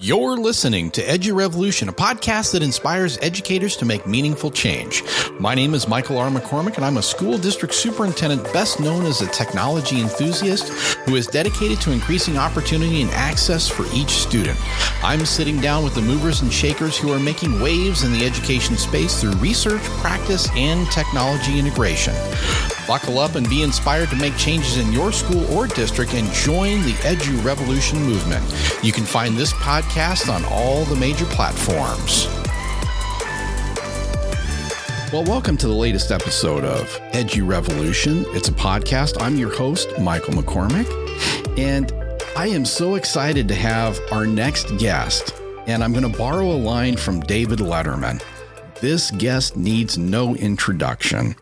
You're listening to Edu Revolution, a podcast that inspires educators to make meaningful change. My name is Michael R. McCormick, and I'm a school district superintendent best known as a technology enthusiast who is dedicated to increasing opportunity and access for each student. I'm sitting down with the movers and shakers who are making waves in the education space through research, practice, and technology integration. Buckle up and be inspired to make changes in your school or district and join the Edu Revolution movement. You can find this podcast on all the major platforms. Well, welcome to the latest episode of Edu Revolution. It's a podcast. I'm your host, Michael McCormick, and I am so excited to have our next guest. And I'm going to borrow a line from David Letterman. This guest needs no introduction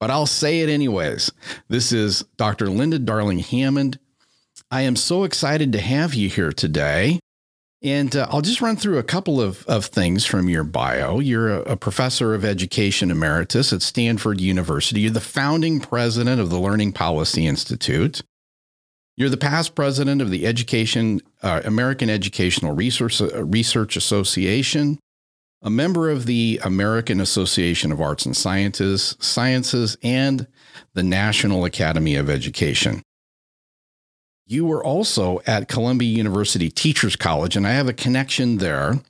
but I'll say it anyways. This is Dr. Linda Darling Hammond. I am so excited to have you here today. And uh, I'll just run through a couple of, of things from your bio. You're a, a, professor of education emeritus at Stanford University. You're the founding president of the Learning Policy Institute. You're the past president of the Education uh, American Educational uh, Research Association a member of the American Association of Arts and Sciences, Sciences, and the National Academy of Education. You were also at Columbia University Teachers College, and I have a connection there.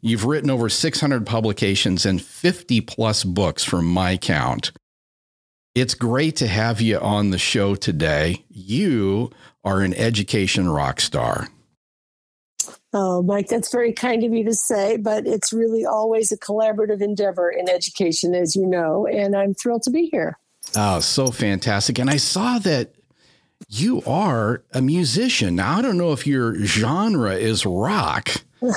You've written over 600 publications and 50 plus books from my count. It's great to have you on the show today. You are an education rock star. Oh, Mike, that's very kind of you to say, but it's really always a collaborative endeavor in education, as you know, and I'm thrilled to be here. Oh, so fantastic. And I saw that you are a musician. Now, I don't know if your genre is rock,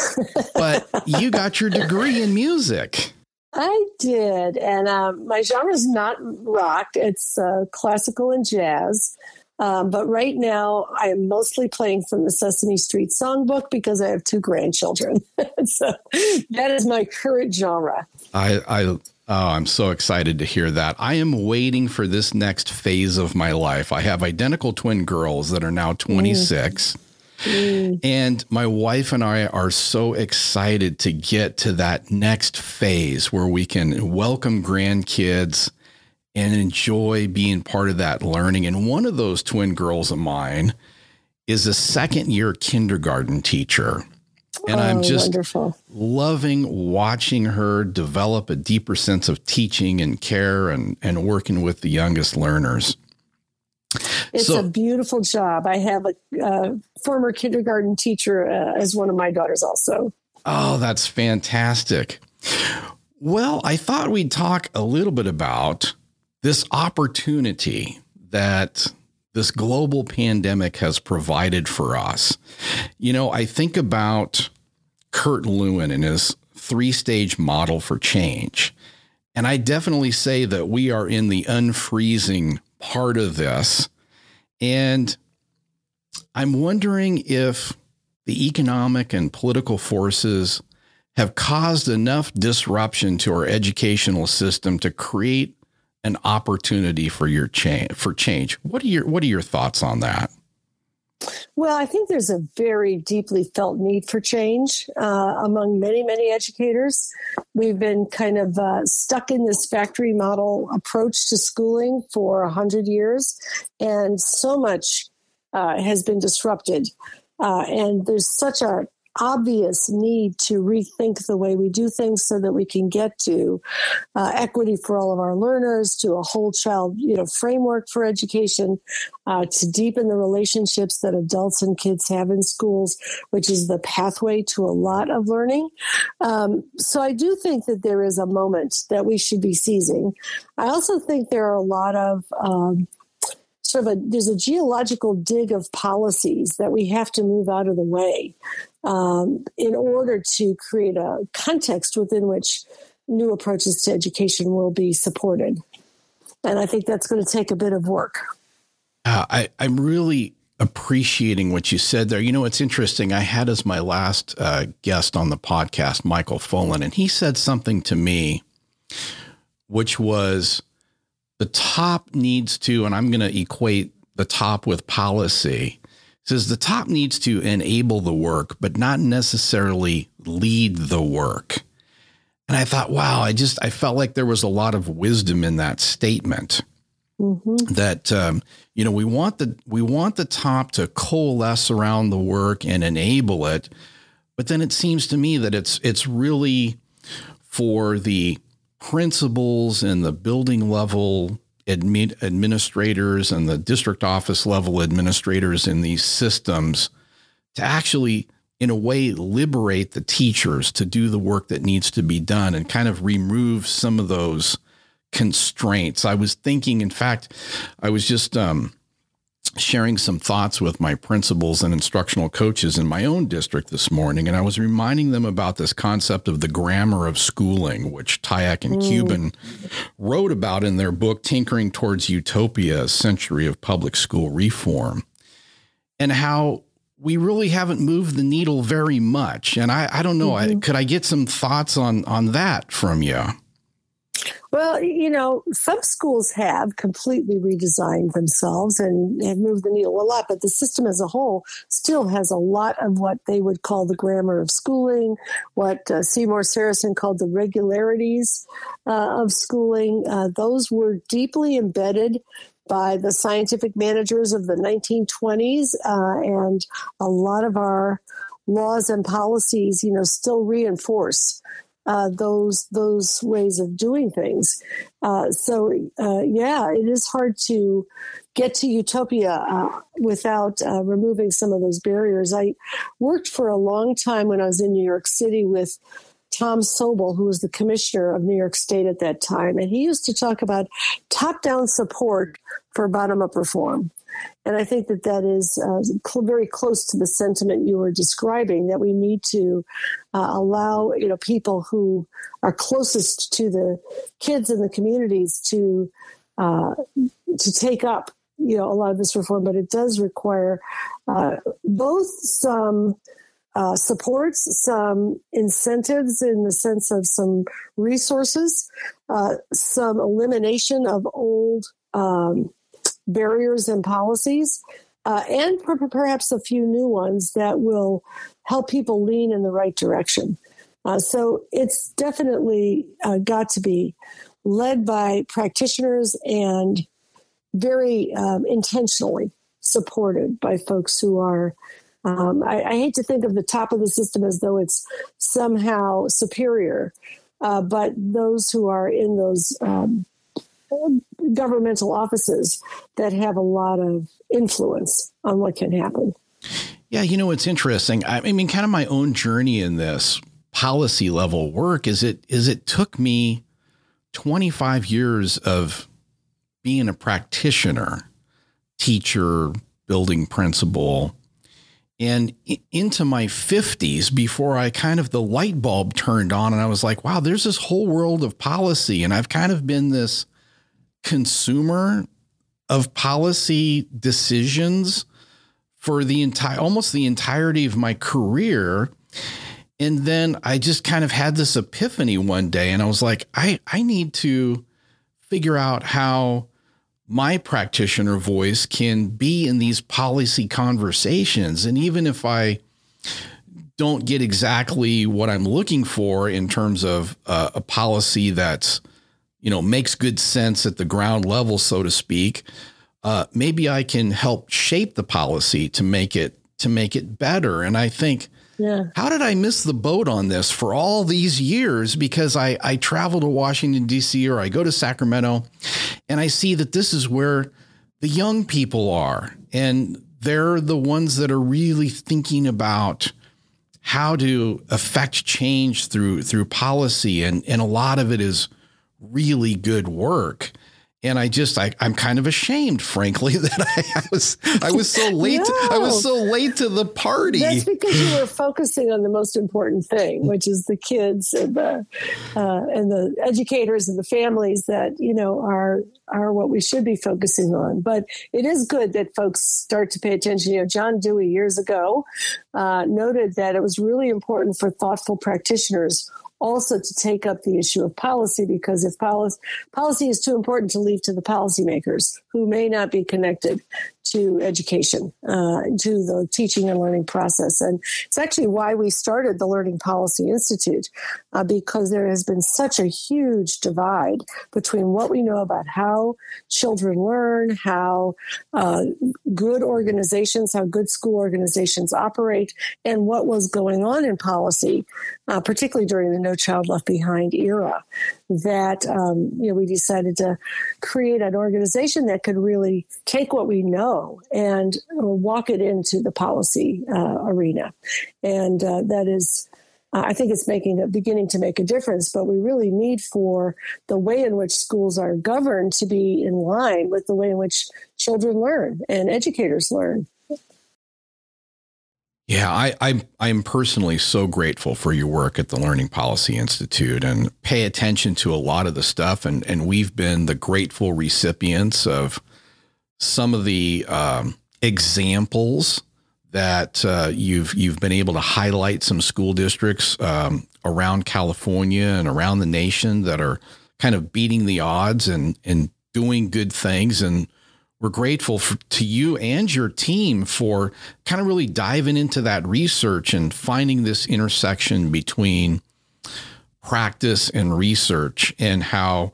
but you got your degree in music. I did. And uh, my genre is not rock, it's uh, classical and jazz. Um, but right now, I am mostly playing from the Sesame Street songbook because I have two grandchildren. so that is my current genre. I, I oh, I'm so excited to hear that. I am waiting for this next phase of my life. I have identical twin girls that are now 26. Mm. Mm. And my wife and I are so excited to get to that next phase where we can welcome grandkids and enjoy being part of that learning. And one of those twin girls of mine is a second year kindergarten teacher. And oh, I'm just wonderful. loving watching her develop a deeper sense of teaching and care and, and working with the youngest learners. It's so, a beautiful job. I have a uh, former kindergarten teacher uh, as one of my daughters, also. Oh, that's fantastic. Well, I thought we'd talk a little bit about this opportunity that this global pandemic has provided for us. You know, I think about Kurt Lewin and his three stage model for change. And I definitely say that we are in the unfreezing part of this. And I'm wondering if the economic and political forces have caused enough disruption to our educational system to create an opportunity for your change for change. What are your what are your thoughts on that? Well, I think there's a very deeply felt need for change uh, among many, many educators. We've been kind of uh, stuck in this factory model approach to schooling for a hundred years, and so much uh, has been disrupted. Uh, and there's such a obvious need to rethink the way we do things so that we can get to uh, equity for all of our learners, to a whole child, you know, framework for education, uh, to deepen the relationships that adults and kids have in schools, which is the pathway to a lot of learning. Um, so I do think that there is a moment that we should be seizing. I also think there are a lot of um, sort of a there's a geological dig of policies that we have to move out of the way um, in order to create a context within which new approaches to education will be supported. And I think that's going to take a bit of work. Uh, I, I'm really appreciating what you said there. You know, it's interesting. I had as my last uh, guest on the podcast, Michael Fullan, and he said something to me, which was the top needs to, and I'm going to equate the top with policy, says the top needs to enable the work, but not necessarily lead the work. And I thought, wow, I just I felt like there was a lot of wisdom in that statement. Mm-hmm. That um, you know we want the we want the top to coalesce around the work and enable it, but then it seems to me that it's it's really for the principals and the building level admin, administrators and the district office level administrators in these systems to actually in a way liberate the teachers to do the work that needs to be done and kind of remove some of those constraints. I was thinking, in fact, I was just um, sharing some thoughts with my principals and instructional coaches in my own district this morning, and I was reminding them about this concept of the grammar of schooling, which Tyack and mm. Cuban wrote about in their book, Tinkering Towards Utopia A Century of Public School Reform, and how we really haven't moved the needle very much. And I, I don't know, mm-hmm. I, could I get some thoughts on, on that from you? Well, you know, some schools have completely redesigned themselves and have moved the needle a lot, but the system as a whole still has a lot of what they would call the grammar of schooling, what uh, Seymour Sarason called the regularities uh, of schooling. Uh, those were deeply embedded by the scientific managers of the 1920s, uh, and a lot of our laws and policies, you know, still reinforce uh, those those ways of doing things. Uh, so uh, yeah, it is hard to get to utopia uh, without uh, removing some of those barriers. I worked for a long time when I was in New York City with. Tom Sobol, who was the commissioner of New York State at that time, and he used to talk about top down support for bottom up reform. And I think that that is uh, cl- very close to the sentiment you were describing that we need to uh, allow you know people who are closest to the kids in the communities to uh, to take up you know a lot of this reform, but it does require uh, both some. Uh, supports some incentives in the sense of some resources, uh, some elimination of old um, barriers and policies, uh, and perhaps a few new ones that will help people lean in the right direction. Uh, so it's definitely uh, got to be led by practitioners and very um, intentionally supported by folks who are. Um, I, I, hate to think of the top of the system as though it's somehow superior, uh, but those who are in those um, governmental offices that have a lot of influence on what can happen. Yeah, you know it's interesting. I mean, kind of my own journey in this policy level work is it is it took me 25 years of being a practitioner, teacher, building principal, and into my 50s before I kind of the light bulb turned on and I was like, wow, there's this whole world of policy and I've kind of been this consumer of policy decisions for the entire almost the entirety of my career. And then I just kind of had this epiphany one day and I was like I I need to figure out how my practitioner voice can be in these policy conversations. And even if I don't get exactly what I'm looking for in terms of uh, a policy that's you know, makes good sense at the ground level, so to speak, uh, maybe I can help shape the policy to make it to make it better. And I think, yeah. how did I miss the boat on this for all these years? Because I I travel to Washington D.C. or I go to Sacramento, and I see that this is where the young people are, and they're the ones that are really thinking about how to affect change through through policy, and and a lot of it is really good work. And I just I, I'm kind of ashamed, frankly, that I, I was I was so late. no. to, I was so late to the party. That's because you were focusing on the most important thing, which is the kids and the uh, and the educators and the families that you know are are what we should be focusing on. But it is good that folks start to pay attention. You know, John Dewey years ago uh, noted that it was really important for thoughtful practitioners also to take up the issue of policy because if policy policy is too important to leave to the policymakers who may not be connected to education, uh, to the teaching and learning process. And it's actually why we started the Learning Policy Institute, uh, because there has been such a huge divide between what we know about how children learn, how uh, good organizations, how good school organizations operate, and what was going on in policy, uh, particularly during the No Child Left Behind era that um, you know we decided to create an organization that could really take what we know and walk it into the policy uh, arena, and uh, that is. I think it's making a beginning to make a difference, but we really need for the way in which schools are governed to be in line with the way in which children learn and educators learn. Yeah, I, I I'm personally so grateful for your work at the Learning Policy Institute and pay attention to a lot of the stuff, and and we've been the grateful recipients of some of the um, examples that uh, you've you've been able to highlight some school districts um, around California and around the nation that are kind of beating the odds and and doing good things. And we're grateful for, to you and your team for kind of really diving into that research and finding this intersection between practice and research and how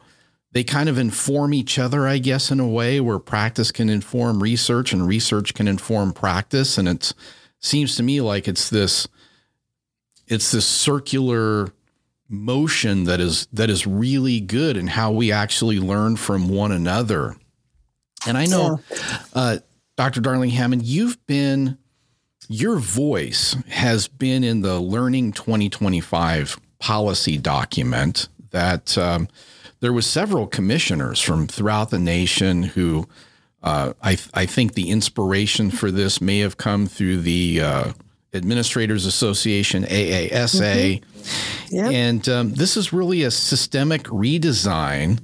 they kind of inform each other, I guess, in a way where practice can inform research and research can inform practice. And it seems to me like it's this it's this circular motion that is that is really good in how we actually learn from one another and I know, yeah. uh, Dr. Darling Hammond, you've been, your voice has been in the Learning 2025 policy document that um, there was several commissioners from throughout the nation who uh, I, I think the inspiration for this may have come through the uh, Administrators Association, AASA. Mm-hmm. Yep. And um, this is really a systemic redesign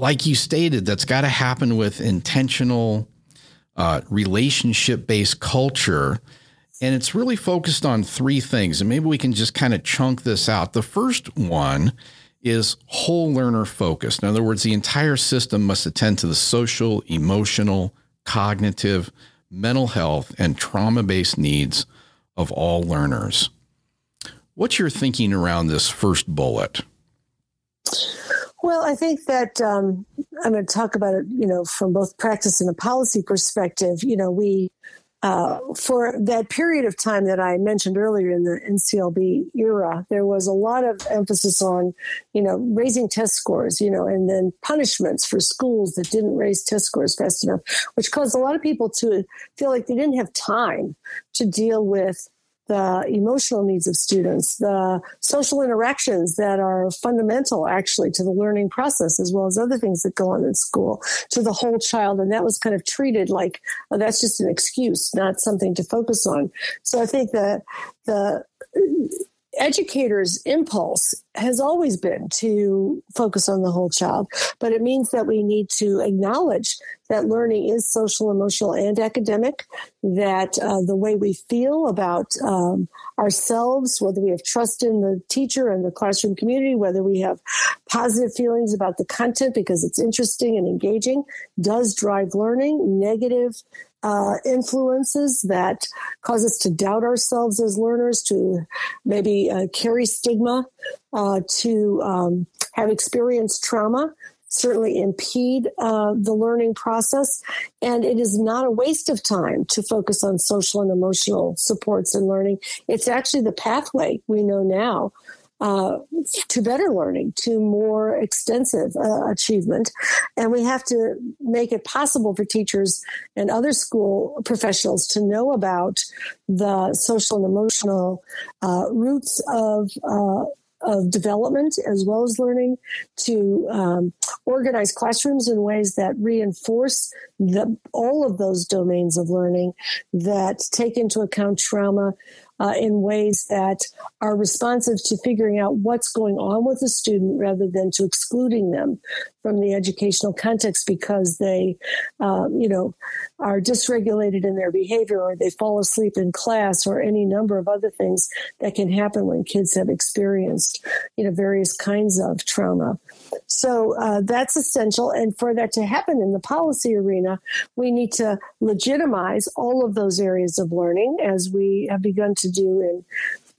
like you stated, that's got to happen with intentional uh, relationship based culture. And it's really focused on three things. And maybe we can just kind of chunk this out. The first one is whole learner focused. In other words, the entire system must attend to the social, emotional, cognitive, mental health, and trauma based needs of all learners. What's your thinking around this first bullet? Well, I think that um, I'm going to talk about it, you know, from both practice and a policy perspective. You know, we, uh, for that period of time that I mentioned earlier in the NCLB era, there was a lot of emphasis on, you know, raising test scores, you know, and then punishments for schools that didn't raise test scores fast enough, which caused a lot of people to feel like they didn't have time to deal with the emotional needs of students, the social interactions that are fundamental actually to the learning process, as well as other things that go on in school, to the whole child. And that was kind of treated like oh, that's just an excuse, not something to focus on. So I think that the educators' impulse has always been to focus on the whole child, but it means that we need to acknowledge that learning is social, emotional, and academic, that uh, the way we feel about um, ourselves, whether we have trust in the teacher and the classroom community, whether we have positive feelings about the content because it's interesting and engaging, does drive learning. Negative uh, influences that cause us to doubt ourselves as learners, to maybe uh, carry stigma, uh, to um, have experienced trauma, certainly impede uh, the learning process. And it is not a waste of time to focus on social and emotional supports in learning. It's actually the pathway we know now uh, to better learning, to more extensive uh, achievement. And we have to make it possible for teachers and other school professionals to know about the social and emotional uh, roots of uh, of development as well as learning to um, organize classrooms in ways that reinforce the, all of those domains of learning that take into account trauma uh, in ways that are responsive to figuring out what's going on with the student rather than to excluding them from the educational context because they, uh, you know, are dysregulated in their behavior or they fall asleep in class or any number of other things that can happen when kids have experienced, you know, various kinds of trauma. So uh, that's essential. And for that to happen in the policy arena, we need to legitimize all of those areas of learning as we have begun to do in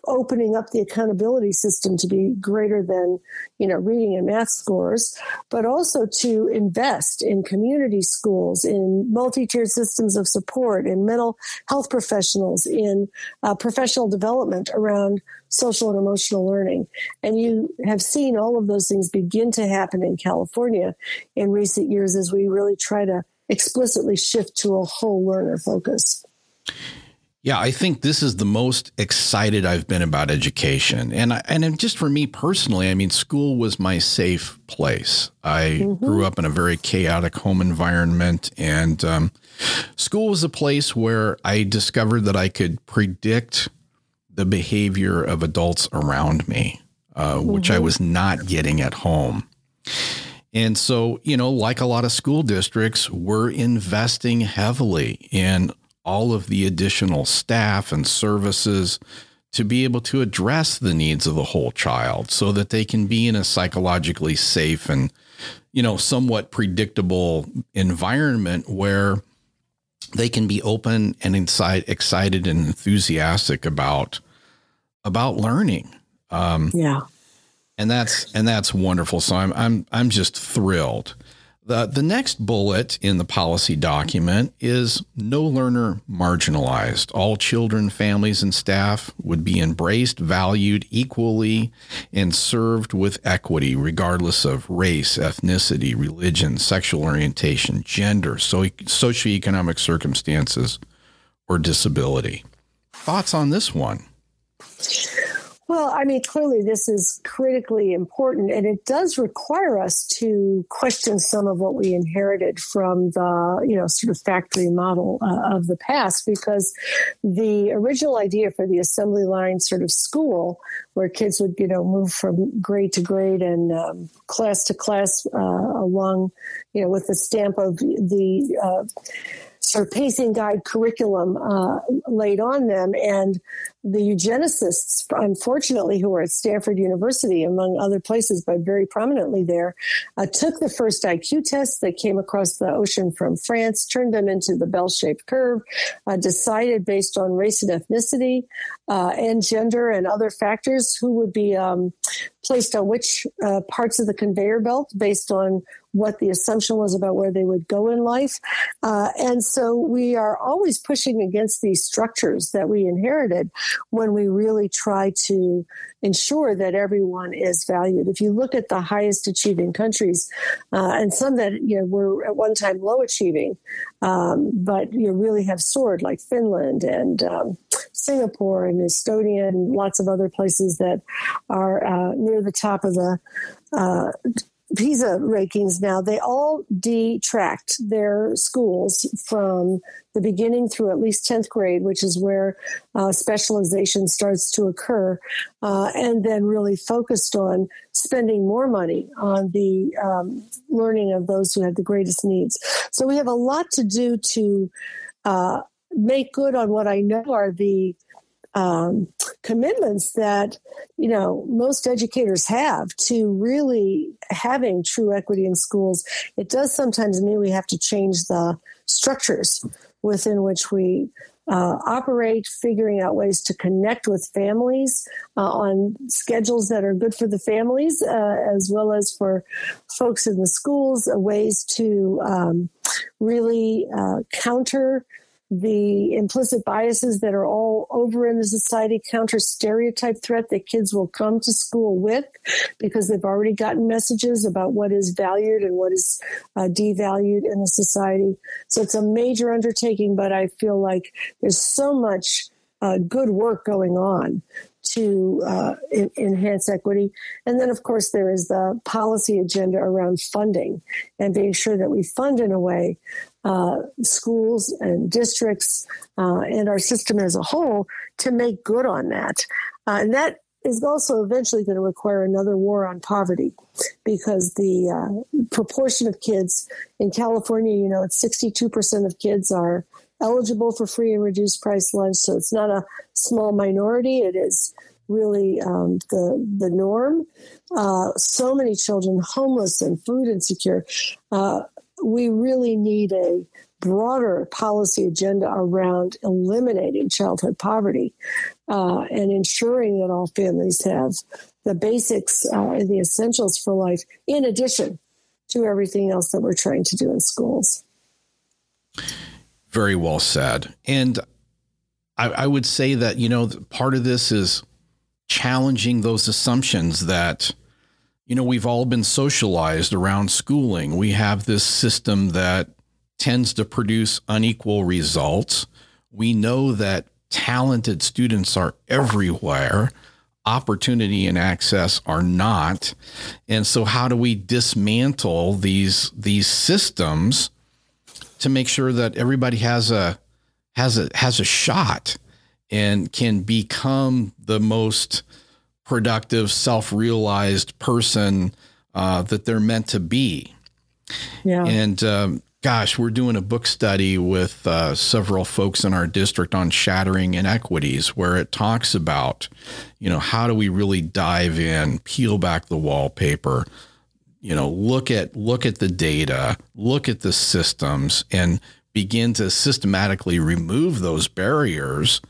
opening up the accountability system to be greater than you know reading and math scores but also to invest in community schools in multi-tiered systems of support in mental health professionals in uh, professional development around social and emotional learning. And you have seen all of those things begin to happen in california in recent years as we really try to explicitly shift to a whole learner focus yeah, I think this is the most excited I've been about education. And I, and just for me personally, I mean, school was my safe place. I mm-hmm. grew up in a very chaotic home environment and um, school was a place where I discovered that I could predict the behavior of adults around me, uh, mm-hmm. which I mm-hmm. was not getting at home. And so, you know, like a lot of school districts, we're investing heavily in all of the additional staff and services to be able to address the needs of the whole child so that they can be in a psychologically safe and you know somewhat predictable environment where they can be open and inside excited and enthusiastic about about learning. Um, yeah. and that's and that's wonderful. So i'm i'm i'm just thrilled the, the next bullet in the policy document is no learner marginalized. All children, families, and staff would be embraced, valued equally, and served with equity, regardless of race, ethnicity, religion, sexual orientation, gender, so, socioeconomic circumstances, or disability. Thoughts on this one? Well, I mean, clearly this is critically important, and it does require us to question some of what we inherited from the, you know, sort of factory model uh, of the past, because the original idea for the assembly line sort of school, where kids would, you know, move from grade to grade and um, class to class uh, along, you know, with the stamp of the uh, of pacing guide curriculum uh, laid on them. And the eugenicists, unfortunately, who were at Stanford University, among other places, but very prominently there, uh, took the first IQ tests that came across the ocean from France, turned them into the bell shaped curve, uh, decided based on race and ethnicity uh, and gender and other factors who would be um, placed on which uh, parts of the conveyor belt based on what the assumption was about where they would go in life. Uh, and so we are always pushing against these structures that we inherited when we really try to ensure that everyone is valued. If you look at the highest achieving countries, uh, and some that you know were at one time low achieving, um, but you really have soared, like Finland and um, Singapore and Estonia and lots of other places that are uh, near the top of the uh, PISA rankings now, they all detrack their schools from the beginning through at least 10th grade, which is where uh, specialization starts to occur, uh, and then really focused on spending more money on the um, learning of those who have the greatest needs. So we have a lot to do to uh, make good on what I know are the um, commitments that you know most educators have to really having true equity in schools. It does sometimes mean we have to change the structures within which we uh, operate, figuring out ways to connect with families uh, on schedules that are good for the families uh, as well as for folks in the schools, uh, ways to um, really uh, counter the implicit biases that are all over in the society, counter stereotype threat that kids will come to school with because they've already gotten messages about what is valued and what is uh, devalued in the society. So it's a major undertaking, but I feel like there's so much uh, good work going on to uh, in, enhance equity. And then, of course, there is the policy agenda around funding and being sure that we fund in a way uh, schools and districts uh, and our system as a whole to make good on that. Uh, and that is also eventually going to require another war on poverty because the uh, proportion of kids in California, you know, it's 62% of kids are eligible for free and reduced price lunch. So it's not a small minority. It is really um, the the norm. Uh, so many children homeless and food insecure. Uh, we really need a broader policy agenda around eliminating childhood poverty uh, and ensuring that all families have the basics uh, and the essentials for life, in addition to everything else that we're trying to do in schools. Very well said. And I, I would say that, you know, part of this is challenging those assumptions that you know we've all been socialized around schooling. We have this system that tends to produce unequal results. We know that talented students are everywhere. Opportunity and access are not. And so how do we dismantle these these systems to make sure that everybody has a has a has a shot and can become the most productive, self realized person uh, that they're meant to be. Yeah. And um, gosh, we're doing a book study with uh, several folks in our district on shattering inequities, where it talks about, you know, how do we really dive in, peel back the wallpaper, you know, look at look at the data, look at the systems, and begin to systematically remove those barriers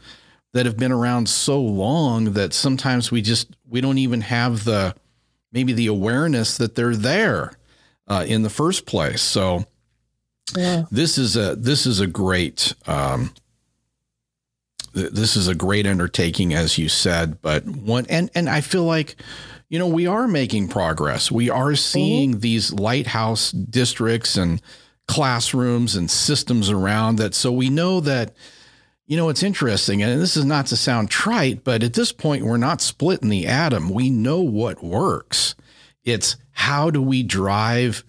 that have been around so long that sometimes we just we don't even have the maybe the awareness that they're there uh, in the first place. So yeah. this is a this is a great um, th- this is a great undertaking, as you said. But one and and I feel like you know we are making progress. We are seeing mm-hmm. these lighthouse districts and classrooms and systems around that. So we know that you know, it's interesting, and this is not to sound trite, but at this point, we're not splitting the atom. We know what works. It's how do we drive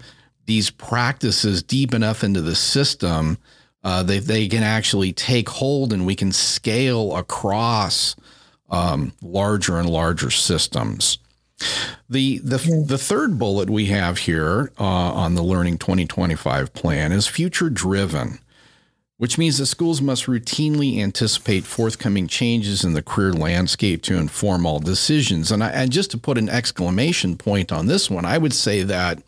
these practices deep enough into the system uh, that they can actually take hold and we can scale across um, larger and larger systems. The the the third bullet we have here uh, on the Learning 2025 plan is future driven which means that schools must routinely anticipate forthcoming changes in the career landscape to inform all decisions. And, I, and just to put an exclamation point on this one, I would say that,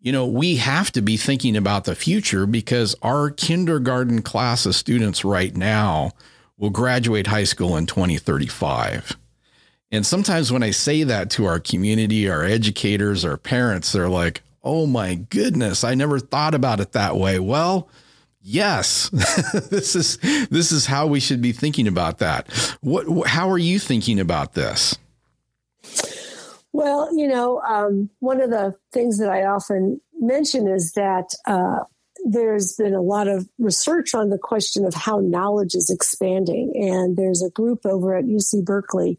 you know, we have to be thinking about the future because our kindergarten class of students right now will graduate high school in 2035. And sometimes when I say that to our community, our educators, our parents, they're like, oh my goodness, I never thought about it that way. Well, Yes, this is this is how we should be thinking about that. What? How are you thinking about this? Well, you know, um, one of the things that I often mention is that uh, there's been a lot of research on the question of how knowledge is expanding. And there's a group over at UC Berkeley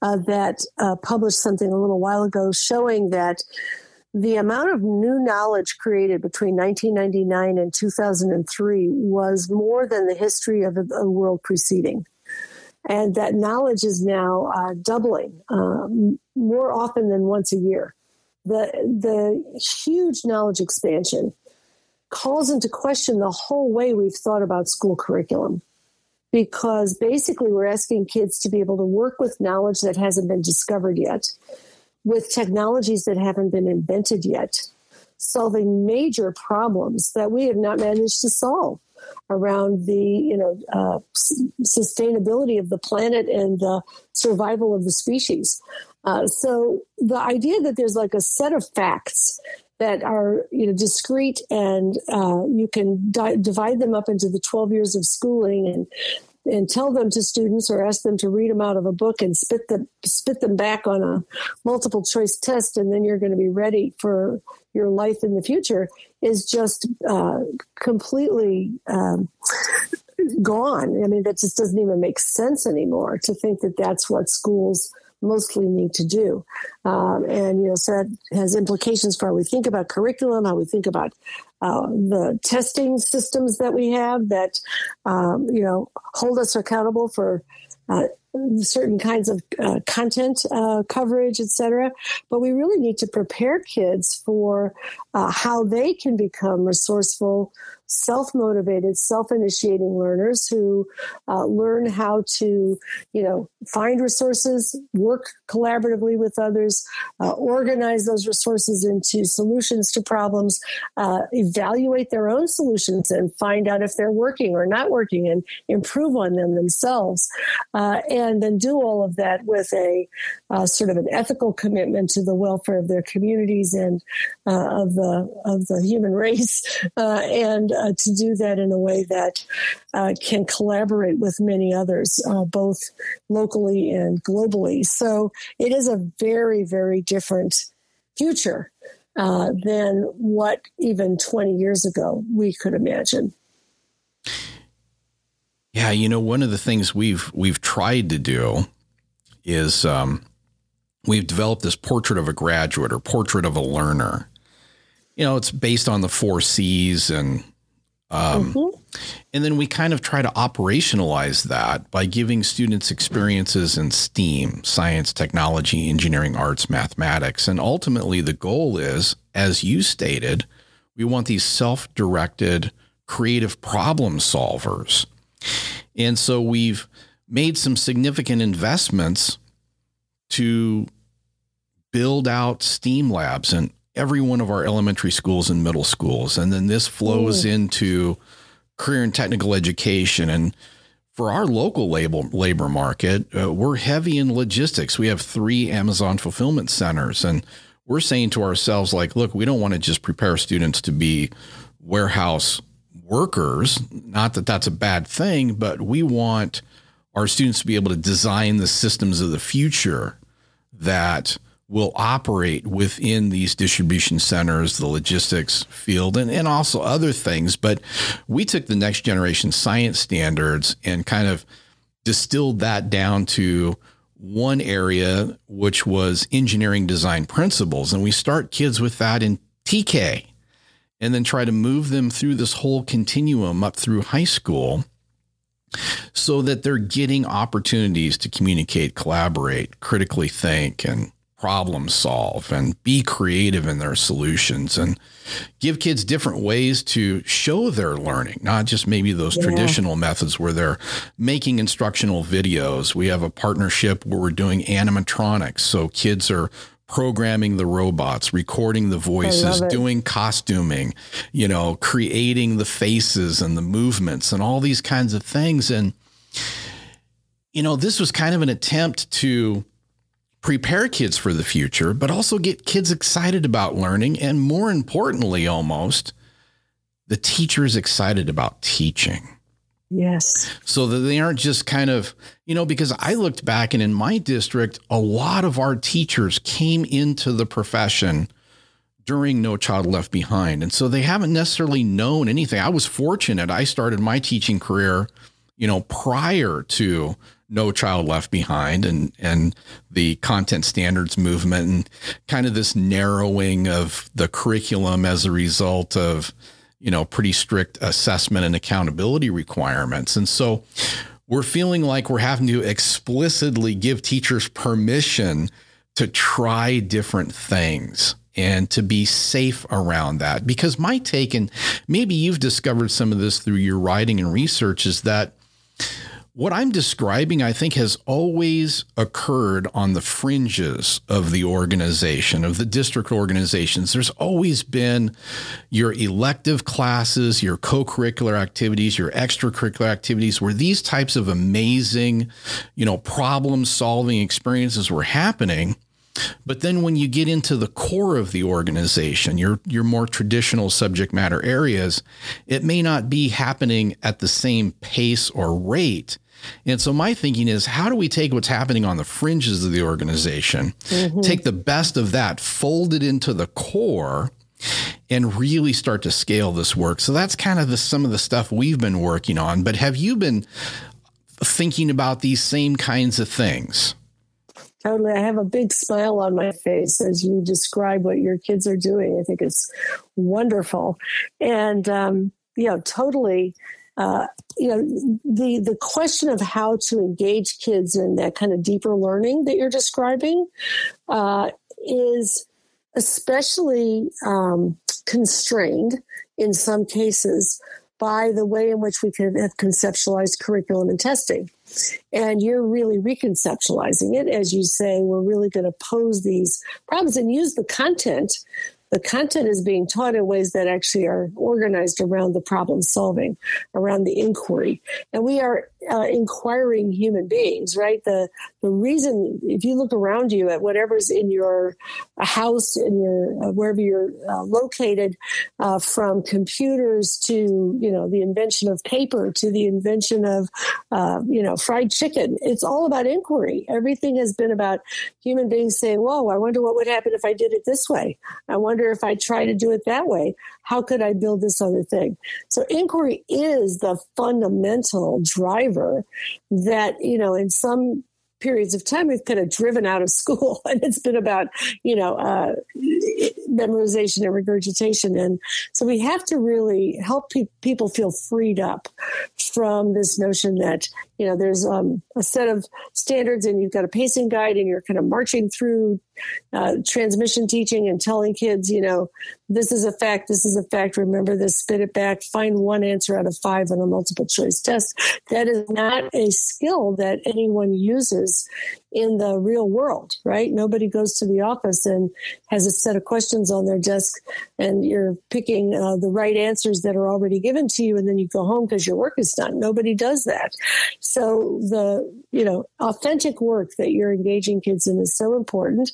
uh, that uh, published something a little while ago showing that the amount of new knowledge created between 1999 and 2003 was more than the history of the world preceding. And that knowledge is now uh, doubling um, more often than once a year. The, the huge knowledge expansion calls into question the whole way we've thought about school curriculum. Because basically, we're asking kids to be able to work with knowledge that hasn't been discovered yet with technologies that haven't been invented yet, solving major problems that we have not managed to solve around the you know uh, s- sustainability of the planet and the survival of the species. Uh, so the idea that there's like a set of facts that are you know discrete and uh, you can di- divide them up into the 12 years of schooling and and tell them to students or ask them to read them out of a book and spit them spit them back on a multiple choice test and then you're going to be ready for your life in the future is just uh, completely um, gone. I mean that just doesn't even make sense anymore to think that that's what schools mostly need to do. Um, and, you know, so that has implications for how we think about curriculum, how we think about uh, the testing systems that we have that, um, you know, hold us accountable for uh, certain kinds of uh, content uh, coverage, etc. But we really need to prepare kids for uh, how they can become resourceful, self motivated, self initiating learners who uh, learn how to, you know, find resources, work collaboratively with others, uh, organize those resources into solutions to problems, uh, evaluate their own solutions and find out if they're working or not working and improve on them themselves. Uh, and then do all of that with a uh, sort of an ethical commitment to the welfare of their communities and uh, of the of the human race, and uh, to do that in a way that uh, can collaborate with many others, uh, both locally and globally. So it is a very, very different future uh, than what even 20 years ago we could imagine. Yeah, you know, one of the things we've we've tried to do is um, we've developed this portrait of a graduate or portrait of a learner. You know, it's based on the four C's and um, mm-hmm. And then we kind of try to operationalize that by giving students experiences in STEAM, science, technology, engineering, arts, mathematics. And ultimately, the goal is, as you stated, we want these self directed, creative problem solvers. And so we've made some significant investments to build out STEAM labs and every one of our elementary schools and middle schools. And then this flows Ooh. into career and technical education. And for our local labor, labor market, uh, we're heavy in logistics. We have three Amazon fulfillment centers. And we're saying to ourselves, like, look, we don't want to just prepare students to be warehouse workers. Not that that's a bad thing, but we want our students to be able to design the systems of the future that – will operate within these distribution centers, the logistics field, and, and also other things. But we took the next generation science standards and kind of distilled that down to one area, which was engineering design principles. And we start kids with that in TK and then try to move them through this whole continuum up through high school so that they're getting opportunities to communicate, collaborate, critically think, and problem solve and be creative in their solutions and give kids different ways to show their learning, not just maybe those yeah. traditional methods where they're making instructional videos. We have a partnership where we're doing animatronics. So kids are programming the robots, recording the voices, doing costuming, you know, creating the faces and the movements and all these kinds of things. And, you know, this was kind of an attempt to prepare kids for the future, but also get kids excited about learning. And more importantly, almost, the teachers excited about teaching. Yes. So that they aren't just kind of, you know, because I looked back and in my district, a lot of our teachers came into the profession during No Child Left Behind. And so they haven't necessarily known anything. I was fortunate. I started my teaching career, you know, prior to no Child Left Behind and and the content standards movement and kind of this narrowing of the curriculum as a result of you know pretty strict assessment and accountability requirements. And so we're feeling like we're having to explicitly give teachers permission to try different things and to be safe around that. Because my take, and maybe you've discovered some of this through your writing and research, is that what I'm describing, I think, has always occurred on the fringes of the organization, of the district organizations. There's always been your elective classes, your co curricular activities, your extracurricular activities, where these types of amazing, you know, problem solving experiences were happening. But then when you get into the core of the organization, your your more traditional subject matter areas, it may not be happening at the same pace or rate and so my thinking is how do we take what's happening on the fringes of the organization, mm-hmm. take the best of that, fold it into the core, and really start to scale this work. So that's kind of the, some of the stuff we've been working on. But have you been thinking about these same kinds of things? Totally. I have a big smile on my face as you describe what your kids are doing. I think it's wonderful. And, um, you know, totally. Uh, you know, the the question of how to engage kids in that kind of deeper learning that you're describing uh, is especially um, constrained in some cases by the way in which we have conceptualized curriculum and testing. And you're really reconceptualizing it. As you say, we're really going to pose these problems and use the content the content is being taught in ways that actually are organized around the problem solving, around the inquiry. And we are uh, inquiring human beings, right? The the reason, if you look around you at whatever's in your house, in your uh, wherever you're uh, located, uh, from computers to you know the invention of paper to the invention of uh, you know fried chicken, it's all about inquiry. Everything has been about human beings saying, "Whoa, I wonder what would happen if I did it this way. I wonder if I try to do it that way. How could I build this other thing?" So inquiry is the fundamental driver that you know in some periods of time we've kind of driven out of school and it's been about you know uh, memorization and regurgitation and so we have to really help pe- people feel freed up from this notion that you know there's um, a set of standards and you've got a pacing guide and you're kind of marching through uh, transmission teaching and telling kids you know this is a fact this is a fact remember this spit it back find one answer out of five on a multiple choice test. That is not a skill that anyone uses in the real world, right? Nobody goes to the office and has a set of questions on their desk and you're picking uh, the right answers that are already given to you and then you go home because your work is done. Nobody does that. So the, you know, authentic work that you're engaging kids in is so important.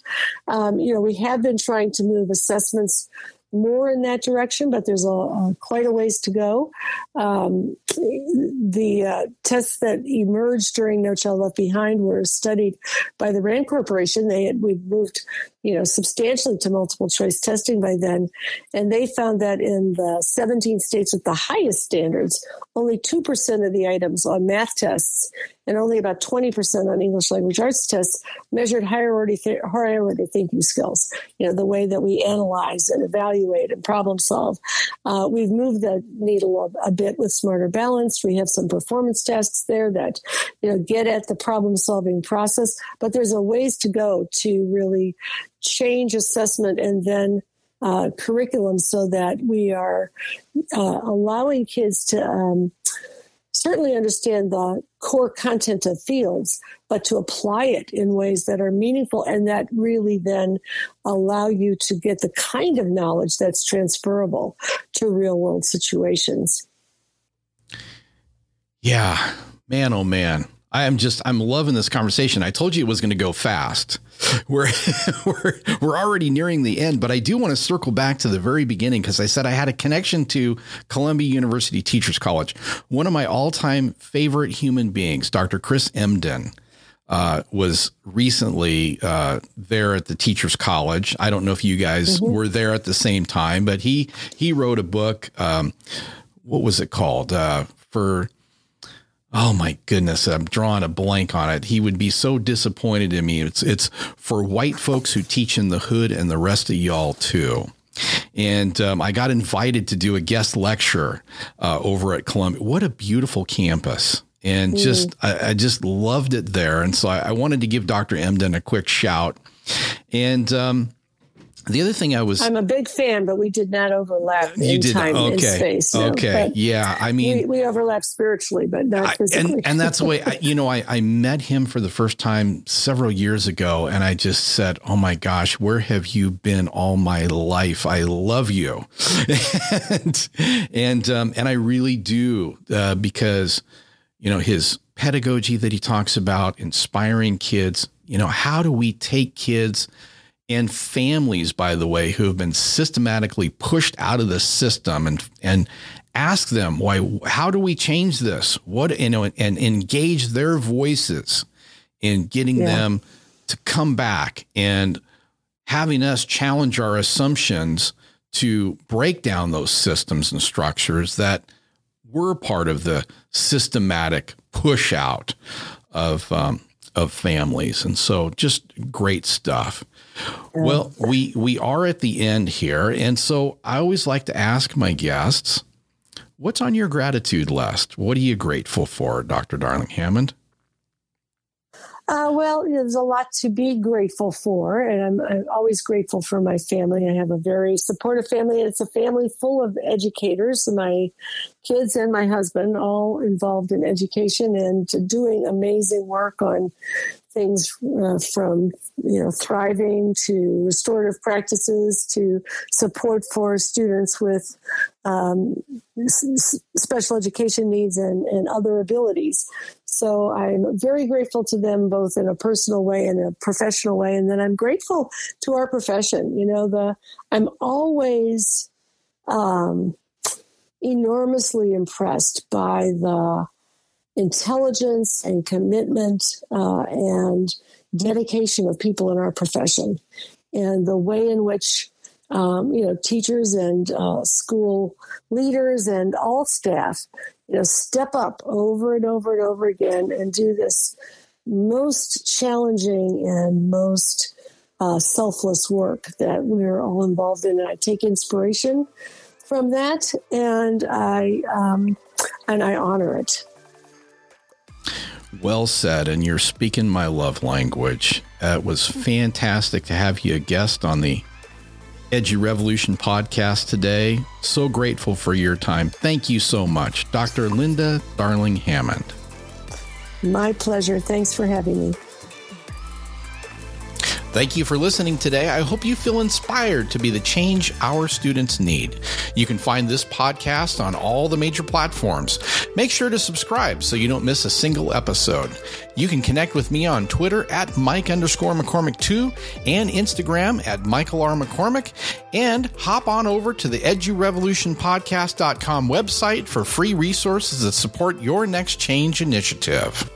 Um, you know, we have been trying to move assessments more in that direction, but there's a, a quite a ways to go. Um, the uh, tests that emerged during No Child Left Behind were studied by the Rand Corporation. They had we moved you know, substantially to multiple choice testing by then. And they found that in the 17 states with the highest standards, only 2% of the items on math tests and only about 20% on English language arts tests measured higher order, th- order thinking skills, you know, the way that we analyze and evaluate and problem solve. Uh, we've moved the needle a, a bit with Smarter Balanced. We have some performance tests there that, you know, get at the problem solving process, but there's a ways to go to really change assessment and then uh, curriculum so that we are uh, allowing kids to um, certainly understand the core content of fields, but to apply it in ways that are meaningful and that really then allow you to get the kind of knowledge that's transferable to real world situations. Yeah, man, oh man. I am just I'm loving this conversation. I told you it was going to go fast. We're we're we're already nearing the end, but I do want to circle back to the very beginning because I said I had a connection to Columbia University Teachers College. One of my all-time favorite human beings, Dr. Chris Emdin, uh, was recently uh, there at the Teachers College. I don't know if you guys mm-hmm. were there at the same time, but he he wrote a book. Um, what was it called? Uh, for Oh my goodness, I'm drawing a blank on it. He would be so disappointed in me. It's it's for white folks who teach in the hood and the rest of y'all too. And um, I got invited to do a guest lecture uh, over at Columbia. What a beautiful campus! And mm. just I, I, just loved it there. And so I, I, wanted to give Dr. Emdin a quick shout. And um, the other thing I was I'm a big fan, but we did not overlap you in did time okay. and space. Okay. Yeah. I mean we, we overlap spiritually, but not physically. and, and that's the way I, you know, I, I met him for the first time several years ago and I just said, Oh my gosh, where have you been all my life? I love you. and and um, and I really do uh, because you know his pedagogy that he talks about, inspiring kids, you know, how do we take kids and families, by the way, who have been systematically pushed out of the system and and ask them why how do we change this? What you know, and, and engage their voices in getting yeah. them to come back and having us challenge our assumptions to break down those systems and structures that were part of the systematic push out of um, of families. And so just great stuff. Well, we we are at the end here, and so I always like to ask my guests, what's on your gratitude list? What are you grateful for, Dr. Darling Hammond? Uh, well, there's a lot to be grateful for, and I'm, I'm, always grateful for my family. I have a very supportive family, and it's a family full of educators. My kids and my husband all involved in education and doing amazing work on things uh, from you know thriving to restorative practices to support for students with um, s- special education needs and, and other abilities. So I'm very grateful to them both in a personal way and a professional way, and then I'm grateful to our profession. You know, the I'm always um, enormously impressed by the intelligence and commitment uh, and dedication of people in our profession. And the way in which um, you know teachers and uh, school leaders and all staff you know step up over and over and over again and do this most challenging and most uh, selfless work that we're all involved in. And i take inspiration from that and i um, and i honor it well said, and you're speaking my love language. Uh, it was fantastic to have you a guest on the EduRevolution podcast today. So grateful for your time. Thank you so much, Dr. Linda Darling Hammond. My pleasure. Thanks for having me. Thank you for listening today. I hope you feel inspired to be the change our students need. You can find this podcast on all the major platforms. Make sure to subscribe so you don't miss a single episode. You can connect with me on Twitter at Mike underscore McCormick2 and Instagram at Michael R. McCormick. And hop on over to the EduRevolutionPodcast.com website for free resources that support your next change initiative.